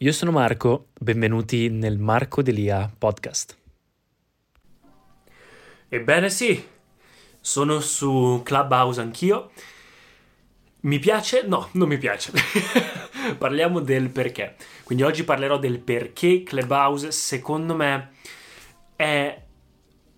Io sono Marco, benvenuti nel Marco Delia podcast. Ebbene sì, sono su Clubhouse anch'io. Mi piace? No, non mi piace. Parliamo del perché. Quindi oggi parlerò del perché Clubhouse secondo me è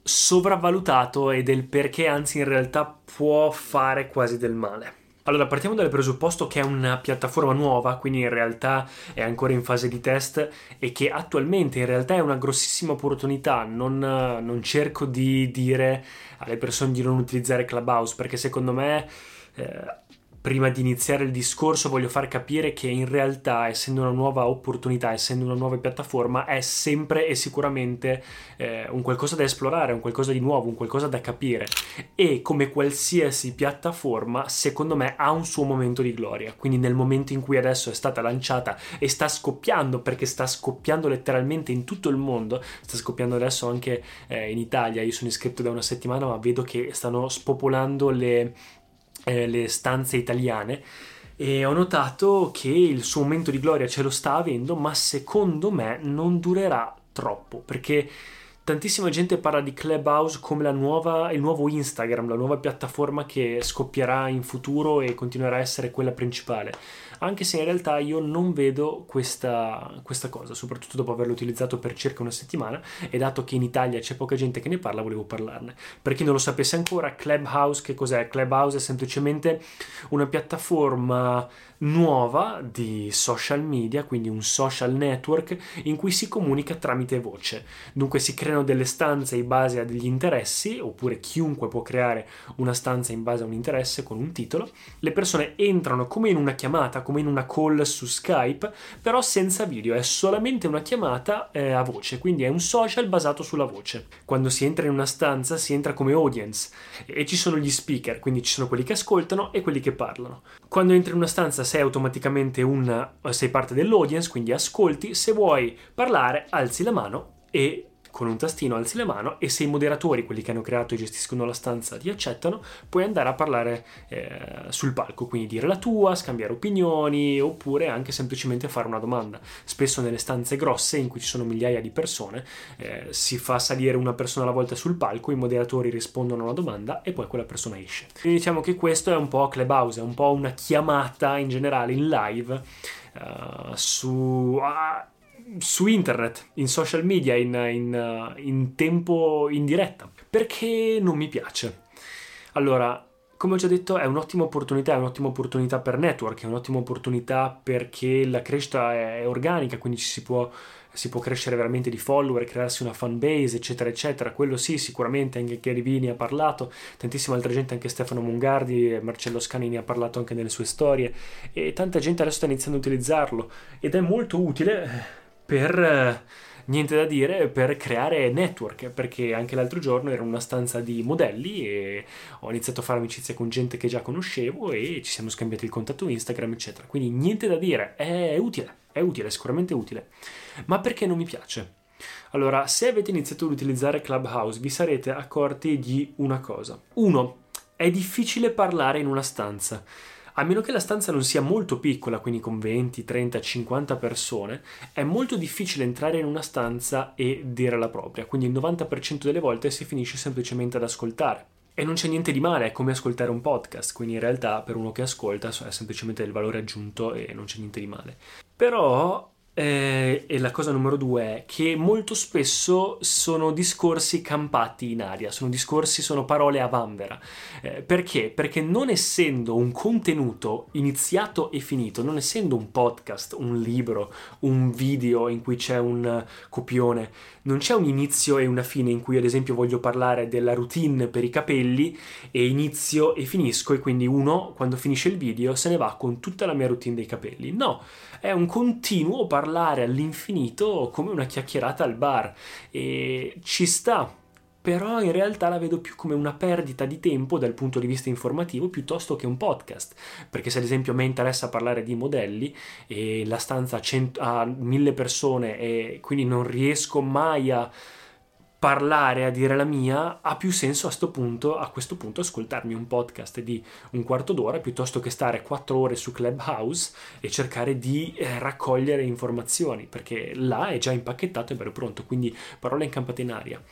sopravvalutato e del perché anzi in realtà può fare quasi del male. Allora, partiamo dal presupposto che è una piattaforma nuova, quindi in realtà è ancora in fase di test e che attualmente in realtà è una grossissima opportunità. Non, non cerco di dire alle persone di non utilizzare Clubhouse perché secondo me... Eh, prima di iniziare il discorso voglio far capire che in realtà essendo una nuova opportunità, essendo una nuova piattaforma, è sempre e sicuramente eh, un qualcosa da esplorare, un qualcosa di nuovo, un qualcosa da capire. E come qualsiasi piattaforma secondo me ha un suo momento di gloria, quindi nel momento in cui adesso è stata lanciata e sta scoppiando perché sta scoppiando letteralmente in tutto il mondo, sta scoppiando adesso anche eh, in Italia, io sono iscritto da una settimana ma vedo che stanno spopolando le eh, le stanze italiane e ho notato che il suo momento di gloria ce lo sta avendo, ma secondo me non durerà troppo perché tantissima gente parla di Clubhouse come nuova, il nuovo Instagram, la nuova piattaforma che scoppierà in futuro e continuerà a essere quella principale anche se in realtà io non vedo questa, questa cosa, soprattutto dopo averlo utilizzato per circa una settimana e dato che in Italia c'è poca gente che ne parla, volevo parlarne. Per chi non lo sapesse ancora, Clubhouse che cos'è? Clubhouse è semplicemente una piattaforma nuova di social media, quindi un social network in cui si comunica tramite voce. Dunque si creano delle stanze in base a degli interessi, oppure chiunque può creare una stanza in base a un interesse con un titolo. Le persone entrano come in una chiamata, come in una call su Skype, però senza video, è solamente una chiamata eh, a voce, quindi è un social basato sulla voce. Quando si entra in una stanza si entra come audience e ci sono gli speaker, quindi ci sono quelli che ascoltano e quelli che parlano. Quando entri in una stanza sei automaticamente un sei parte dell'audience, quindi ascolti, se vuoi parlare alzi la mano e con un tastino alzi la mano e se i moderatori, quelli che hanno creato e gestiscono la stanza, ti accettano, puoi andare a parlare eh, sul palco, quindi dire la tua, scambiare opinioni oppure anche semplicemente fare una domanda. Spesso nelle stanze grosse in cui ci sono migliaia di persone eh, si fa salire una persona alla volta sul palco, i moderatori rispondono a una domanda e poi quella persona esce. Quindi diciamo che questo è un po' Clubhouse, è un po' una chiamata in generale in live uh, su... Uh, su internet, in social media, in, in, in tempo in diretta, perché non mi piace. Allora, come ho già detto, è un'ottima opportunità, è un'ottima opportunità per network, è un'ottima opportunità perché la crescita è, organica, quindi ci si può, si può crescere veramente di follower, crearsi una fan base, eccetera, eccetera. Quello sì, sicuramente anche Gary Vee ne ha parlato, tantissima altra gente, anche Stefano Mongardi, Marcello Scani ne ha parlato anche nelle sue storie e tanta gente adesso sta iniziando a utilizzarlo ed è molto utile per niente da dire per creare network, perché anche l'altro giorno ero in una stanza di modelli e ho iniziato a fare amicizia con gente che già conoscevo e ci siamo scambiati il contatto Instagram, eccetera. Quindi niente da dire, è utile, è utile, sicuramente utile. Ma perché non mi piace? Allora, se avete iniziato ad utilizzare Clubhouse, vi sarete accorti di una cosa. Uno, è difficile parlare in una stanza. A meno che la stanza non sia molto piccola, quindi con 20, 30, 50 persone, è molto difficile entrare in una stanza e dire la propria, quindi il 90% delle volte si finisce semplicemente ad ascoltare. E non c'è niente di male, è come ascoltare un podcast, quindi in realtà per uno che ascolta è semplicemente del valore aggiunto e non c'è niente di male. Però eh, e la cosa numero due è che molto spesso sono discorsi campati in aria, sono discorsi, sono parole a vanvera. Eh, perché? Perché non essendo un contenuto iniziato e finito, non essendo un podcast, un libro, un video in cui c'è un copione, non c'è un inizio e una fine in cui ad esempio voglio parlare della routine per i capelli e inizio e finisco e quindi uno quando finisce il video se ne va con tutta la mia routine dei capelli. No, è un continuo parlare all'infinito come una chiacchierata al bar e ci sta. Però in realtà la vedo più come una perdita di tempo dal punto di vista informativo piuttosto che un podcast. Perché se ad esempio a me interessa parlare di modelli e la stanza ha mille persone e quindi non riesco mai a parlare, a dire la mia, ha più senso a, punto, a questo punto ascoltarmi un podcast di un quarto d'ora piuttosto che stare quattro ore su Clubhouse e cercare di eh, raccogliere informazioni, perché là è già impacchettato e bello pronto, quindi parole incampate in aria.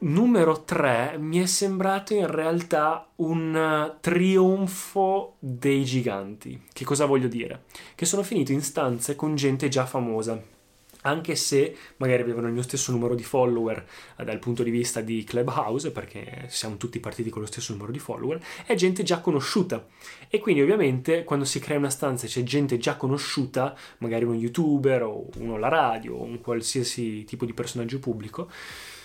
Numero 3 mi è sembrato in realtà un trionfo dei giganti. Che cosa voglio dire? Che sono finito in stanze con gente già famosa anche se magari avevano il mio stesso numero di follower eh, dal punto di vista di Clubhouse, perché siamo tutti partiti con lo stesso numero di follower, è gente già conosciuta. E quindi ovviamente quando si crea una stanza e c'è gente già conosciuta, magari un youtuber o uno alla radio o un qualsiasi tipo di personaggio pubblico,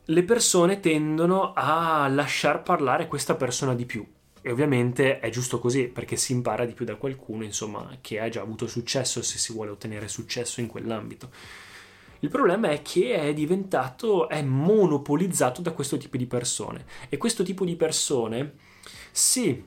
le persone tendono a lasciar parlare questa persona di più. E ovviamente è giusto così perché si impara di più da qualcuno, insomma, che ha già avuto successo se si vuole ottenere successo in quell'ambito. Il problema è che è diventato, è monopolizzato da questo tipo di persone. E questo tipo di persone, sì,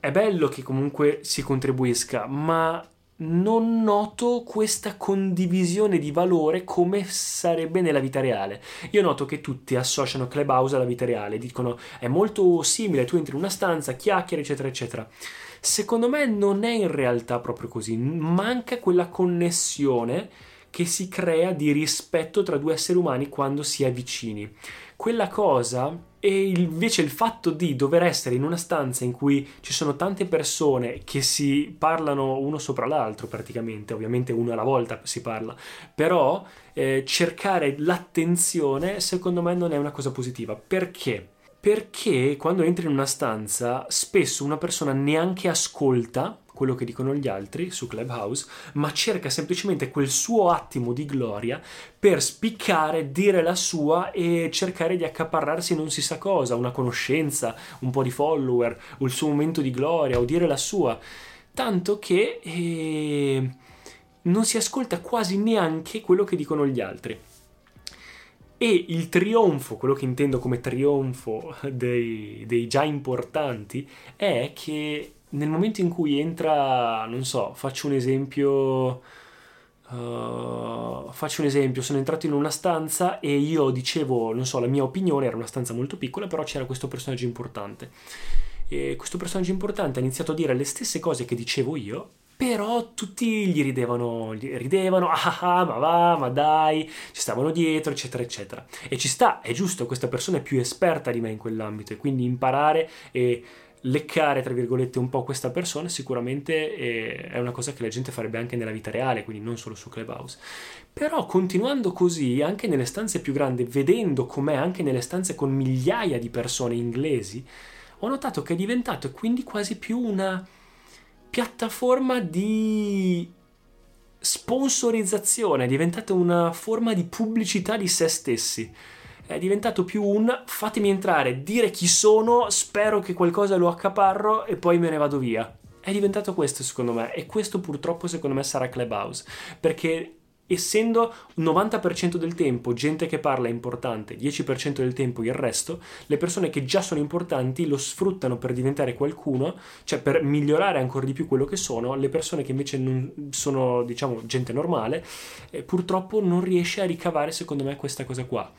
è bello che comunque si contribuisca, ma non noto questa condivisione di valore come sarebbe nella vita reale. Io noto che tutti associano Clubhouse alla vita reale, dicono è molto simile, tu entri in una stanza, chiacchiere, eccetera, eccetera. Secondo me non è in realtà proprio così, manca quella connessione che si crea di rispetto tra due esseri umani quando si è vicini. Quella cosa e invece il fatto di dover essere in una stanza in cui ci sono tante persone che si parlano uno sopra l'altro praticamente, ovviamente uno alla volta si parla, però eh, cercare l'attenzione secondo me non è una cosa positiva. Perché? Perché quando entri in una stanza spesso una persona neanche ascolta quello che dicono gli altri su Clubhouse, ma cerca semplicemente quel suo attimo di gloria per spiccare, dire la sua e cercare di accaparrarsi non si sa cosa, una conoscenza, un po' di follower, o il suo momento di gloria, o dire la sua. Tanto che eh, non si ascolta quasi neanche quello che dicono gli altri. E il trionfo, quello che intendo come trionfo dei, dei già importanti, è che nel momento in cui entra, non so, faccio un esempio. Uh, faccio un esempio, sono entrato in una stanza e io dicevo, non so, la mia opinione, era una stanza molto piccola, però c'era questo personaggio importante. E questo personaggio importante ha iniziato a dire le stesse cose che dicevo io, però tutti gli ridevano, gli ridevano, ah, ah, ah ma va, ma dai, ci stavano dietro, eccetera, eccetera. E ci sta, è giusto, questa persona è più esperta di me in quell'ambito e quindi imparare e leccare, tra virgolette, un po' questa persona sicuramente eh, è una cosa che la gente farebbe anche nella vita reale, quindi non solo su Clubhouse. Però continuando così, anche nelle stanze più grandi, vedendo com'è anche nelle stanze con migliaia di persone inglesi, ho notato che è diventato quindi quasi più una piattaforma di sponsorizzazione, è diventata una forma di pubblicità di se stessi è diventato più un fatemi entrare, dire chi sono, spero che qualcosa lo accaparro e poi me ne vado via. È diventato questo secondo me e questo purtroppo secondo me sarà Clubhouse perché essendo 90% del tempo gente che parla è importante, 10% del tempo il resto, le persone che già sono importanti lo sfruttano per diventare qualcuno, cioè per migliorare ancora di più quello che sono, le persone che invece non sono, diciamo, gente normale, eh, purtroppo non riesce a ricavare secondo me questa cosa qua.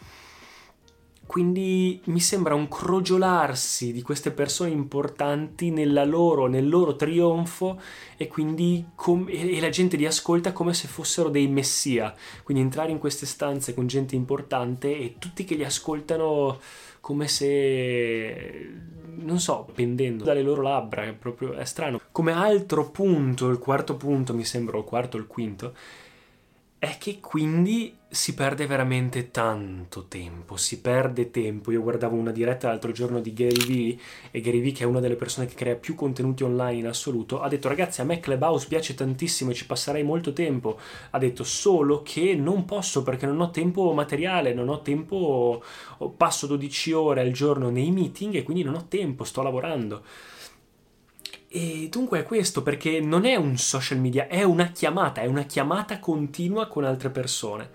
Quindi mi sembra un crogiolarsi di queste persone importanti loro, nel loro trionfo e quindi com- e la gente li ascolta come se fossero dei messia. Quindi entrare in queste stanze con gente importante e tutti che li ascoltano come se non so, pendendo dalle loro labbra, è proprio è strano. Come altro punto, il quarto punto, mi sembra, o il quarto o il quinto, è che quindi si perde veramente tanto tempo, si perde tempo. Io guardavo una diretta l'altro giorno di Gary Vee e Gary Vee, che è una delle persone che crea più contenuti online in assoluto, ha detto ragazzi a me Clubhouse piace tantissimo e ci passerei molto tempo. Ha detto solo che non posso perché non ho tempo materiale, non ho tempo, passo 12 ore al giorno nei meeting e quindi non ho tempo, sto lavorando. E dunque è questo, perché non è un social media, è una chiamata, è una chiamata continua con altre persone.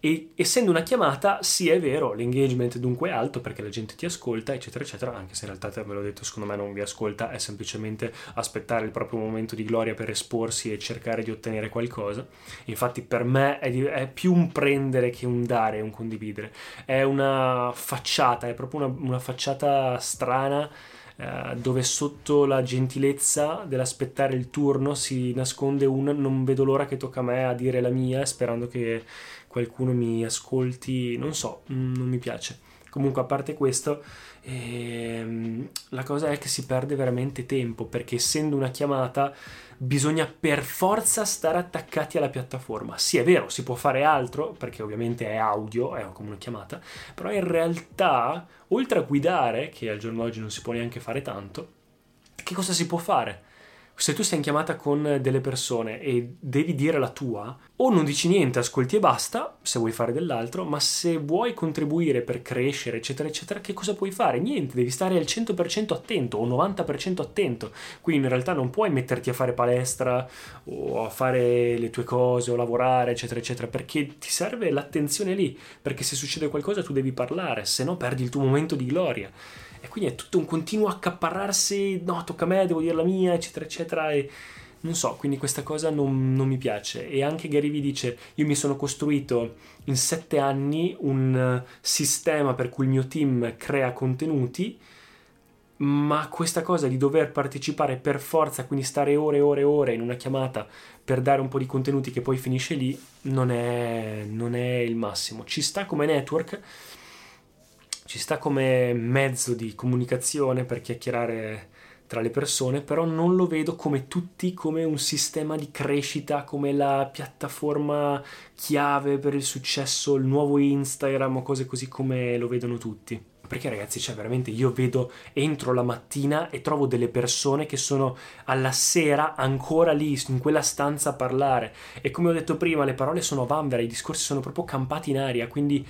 E essendo una chiamata, sì è vero, l'engagement dunque è alto perché la gente ti ascolta, eccetera, eccetera, anche se in realtà, ve l'ho detto, secondo me non vi ascolta, è semplicemente aspettare il proprio momento di gloria per esporsi e cercare di ottenere qualcosa. Infatti per me è, di, è più un prendere che un dare, un condividere. È una facciata, è proprio una, una facciata strana eh, dove sotto la gentilezza dell'aspettare il turno si nasconde un non vedo l'ora che tocca a me a dire la mia sperando che qualcuno mi ascolti, non so, non mi piace. Comunque a parte questo, ehm, la cosa è che si perde veramente tempo perché essendo una chiamata bisogna per forza stare attaccati alla piattaforma. Sì, è vero, si può fare altro, perché ovviamente è audio, è come una chiamata, però in realtà, oltre a guidare, che al giorno d'oggi non si può neanche fare tanto, che cosa si può fare? Se tu sei in chiamata con delle persone e devi dire la tua, o non dici niente, ascolti e basta, se vuoi fare dell'altro, ma se vuoi contribuire per crescere, eccetera, eccetera, che cosa puoi fare? Niente, devi stare al 100% attento o 90% attento. Quindi in realtà non puoi metterti a fare palestra o a fare le tue cose o lavorare, eccetera, eccetera, perché ti serve l'attenzione lì, perché se succede qualcosa tu devi parlare, se no perdi il tuo momento di gloria. E quindi è tutto un continuo accaparrarsi, no, tocca a me, devo dire la mia, eccetera, eccetera. E non so, quindi questa cosa non, non mi piace. E anche Gary Vee dice, io mi sono costruito in sette anni un sistema per cui il mio team crea contenuti, ma questa cosa di dover partecipare per forza, quindi stare ore e ore e ore in una chiamata per dare un po' di contenuti che poi finisce lì, non è, non è il massimo. Ci sta come network, ci sta come mezzo di comunicazione per chiacchierare tra le persone, però non lo vedo come tutti come un sistema di crescita, come la piattaforma chiave per il successo, il nuovo Instagram o cose così come lo vedono tutti. Perché ragazzi, cioè veramente io vedo, entro la mattina e trovo delle persone che sono alla sera ancora lì, in quella stanza a parlare. E come ho detto prima, le parole sono vanvera, i discorsi sono proprio campati in aria. Quindi,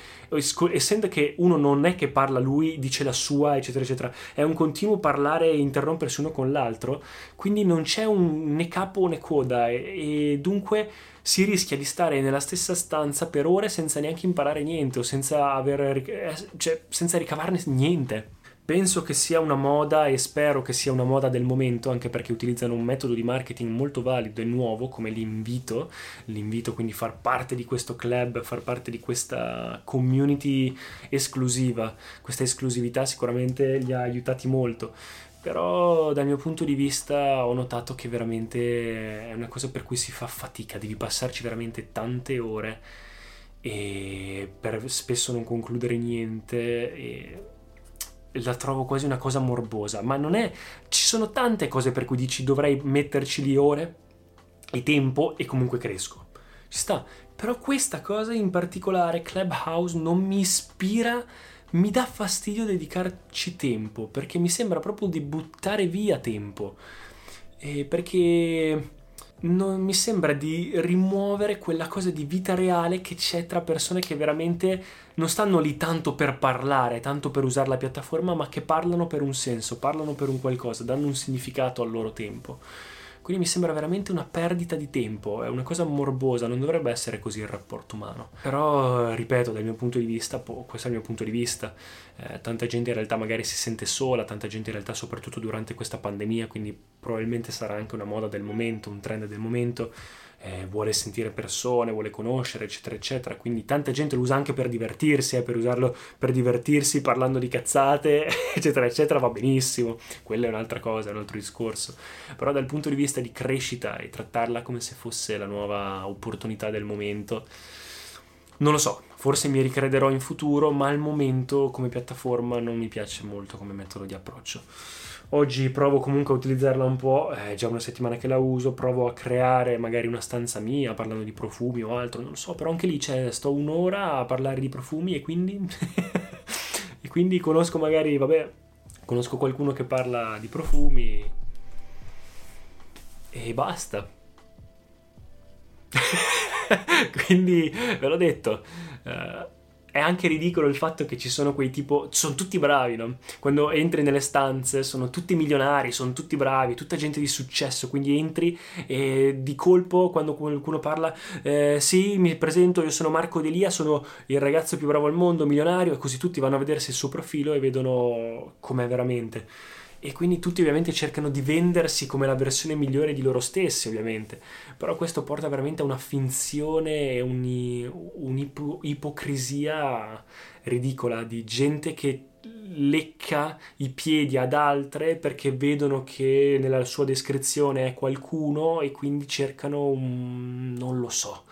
essendo che uno non è che parla lui, dice la sua, eccetera, eccetera, è un continuo parlare e interrompersi uno con l'altro. Quindi non c'è un, né capo né coda. e, e dunque si rischia di stare nella stessa stanza per ore senza neanche imparare niente o senza, aver, eh, cioè, senza ricavarne niente. Penso che sia una moda e spero che sia una moda del momento, anche perché utilizzano un metodo di marketing molto valido e nuovo come l'invito, l'invito quindi far parte di questo club, far parte di questa community esclusiva. Questa esclusività sicuramente li ha aiutati molto però dal mio punto di vista ho notato che veramente è una cosa per cui si fa fatica, devi passarci veramente tante ore e per spesso non concludere niente e la trovo quasi una cosa morbosa, ma non è ci sono tante cose per cui dici dovrei metterci lì ore e tempo e comunque cresco. Ci sta, però questa cosa in particolare Clubhouse non mi ispira mi dà fastidio dedicarci tempo perché mi sembra proprio di buttare via tempo. E perché non mi sembra di rimuovere quella cosa di vita reale che c'è tra persone che veramente non stanno lì tanto per parlare, tanto per usare la piattaforma, ma che parlano per un senso, parlano per un qualcosa, danno un significato al loro tempo. Quindi mi sembra veramente una perdita di tempo, è una cosa morbosa, non dovrebbe essere così il rapporto umano. Però, ripeto, dal mio punto di vista, questo è il mio punto di vista, eh, tanta gente in realtà magari si sente sola, tanta gente in realtà soprattutto durante questa pandemia, quindi probabilmente sarà anche una moda del momento, un trend del momento eh, vuole sentire persone, vuole conoscere, eccetera, eccetera. Quindi tanta gente lo usa anche per divertirsi, eh, per usarlo per divertirsi parlando di cazzate, eccetera, eccetera, va benissimo. Quella è un'altra cosa, è un altro discorso. Però dal punto di vista di crescita e trattarla come se fosse la nuova opportunità del momento, non lo so, forse mi ricrederò in futuro, ma al momento come piattaforma non mi piace molto come metodo di approccio. Oggi provo comunque a utilizzarla un po', è già una settimana che la uso, provo a creare magari una stanza mia parlando di profumi o altro, non lo so, però anche lì c'è, sto un'ora a parlare di profumi e quindi... e quindi conosco magari, vabbè, conosco qualcuno che parla di profumi e basta. quindi ve l'ho detto. Uh, è anche ridicolo il fatto che ci sono quei tipo. Sono tutti bravi, no? Quando entri nelle stanze, sono tutti milionari, sono tutti bravi, tutta gente di successo. Quindi entri e di colpo, quando qualcuno parla, eh, sì, mi presento, io sono Marco Delia, sono il ragazzo più bravo al mondo, milionario, e così tutti vanno a vedersi il suo profilo e vedono com'è veramente e quindi tutti ovviamente cercano di vendersi come la versione migliore di loro stessi ovviamente. Però questo porta veramente a una finzione e un'ipocrisia ridicola di gente che lecca i piedi ad altre perché vedono che nella sua descrizione è qualcuno e quindi cercano un... non lo so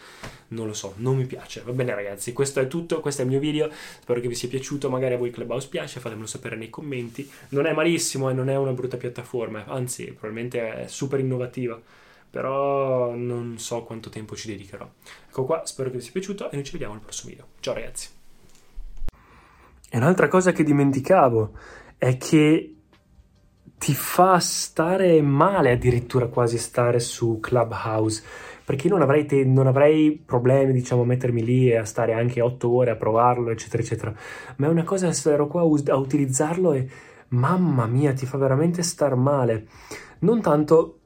non lo so, non mi piace. Va bene ragazzi, questo è tutto, questo è il mio video, spero che vi sia piaciuto, magari a voi Clubhouse piace, fatemelo sapere nei commenti. Non è malissimo e non è una brutta piattaforma, anzi probabilmente è super innovativa, però non so quanto tempo ci dedicherò. Ecco qua, spero che vi sia piaciuto e noi ci vediamo al prossimo video. Ciao ragazzi. E un'altra cosa che dimenticavo è che ti fa stare male addirittura quasi stare su Clubhouse perché non avrei, te- non avrei problemi, diciamo, a mettermi lì e a stare anche otto ore a provarlo, eccetera, eccetera. Ma è una cosa, ero qua a, us- a utilizzarlo e mamma mia, ti fa veramente star male. Non tanto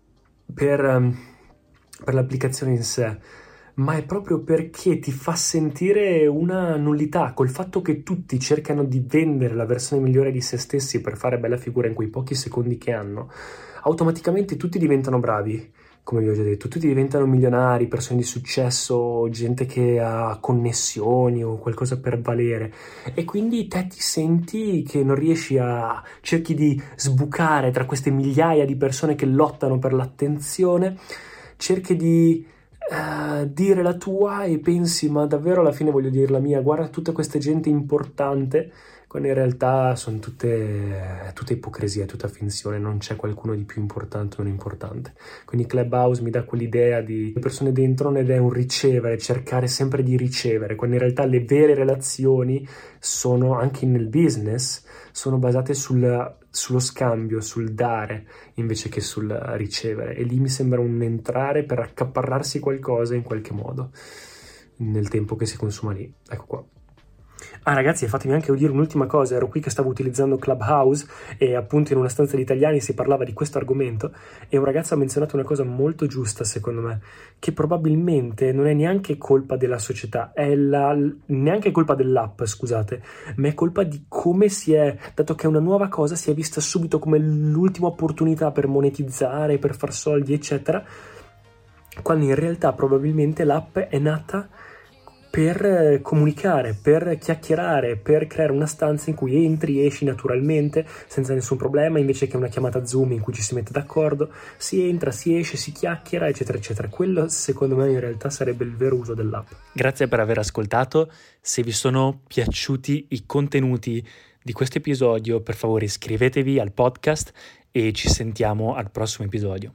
per, um, per l'applicazione in sé, ma è proprio perché ti fa sentire una nullità col fatto che tutti cercano di vendere la versione migliore di se stessi per fare bella figura in quei pochi secondi che hanno. Automaticamente tutti diventano bravi come vi ho già detto, tutti diventano milionari, persone di successo, gente che ha connessioni o qualcosa per valere. E quindi te ti senti che non riesci a cerchi di sbucare tra queste migliaia di persone che lottano per l'attenzione, cerchi di uh, dire la tua e pensi ma davvero alla fine voglio dire la mia, guarda tutta questa gente importante quando in realtà sono tutte, tutte ipocrisia, tutta finzione, non c'è qualcuno di più importante o non importante. Quindi Clubhouse mi dà quell'idea di persone dentro ed è un ricevere, cercare sempre di ricevere, quando in realtà le vere relazioni sono anche nel business, sono basate sul, sullo scambio, sul dare invece che sul ricevere. E lì mi sembra un entrare per accaparrarsi qualcosa in qualche modo nel tempo che si consuma lì. Ecco qua. Ah ragazzi, fatemi anche dire un'ultima cosa, ero qui che stavo utilizzando Clubhouse e appunto in una stanza di italiani si parlava di questo argomento e un ragazzo ha menzionato una cosa molto giusta secondo me, che probabilmente non è neanche colpa della società, è la, neanche colpa dell'app, scusate, ma è colpa di come si è, dato che è una nuova cosa, si è vista subito come l'ultima opportunità per monetizzare, per far soldi, eccetera, quando in realtà probabilmente l'app è nata per eh, comunicare, per chiacchierare, per creare una stanza in cui entri e esci naturalmente senza nessun problema, invece che una chiamata Zoom in cui ci si mette d'accordo, si entra, si esce, si chiacchiera, eccetera, eccetera. Quello secondo me in realtà sarebbe il vero uso dell'app. Grazie per aver ascoltato. Se vi sono piaciuti i contenuti di questo episodio, per favore iscrivetevi al podcast e ci sentiamo al prossimo episodio.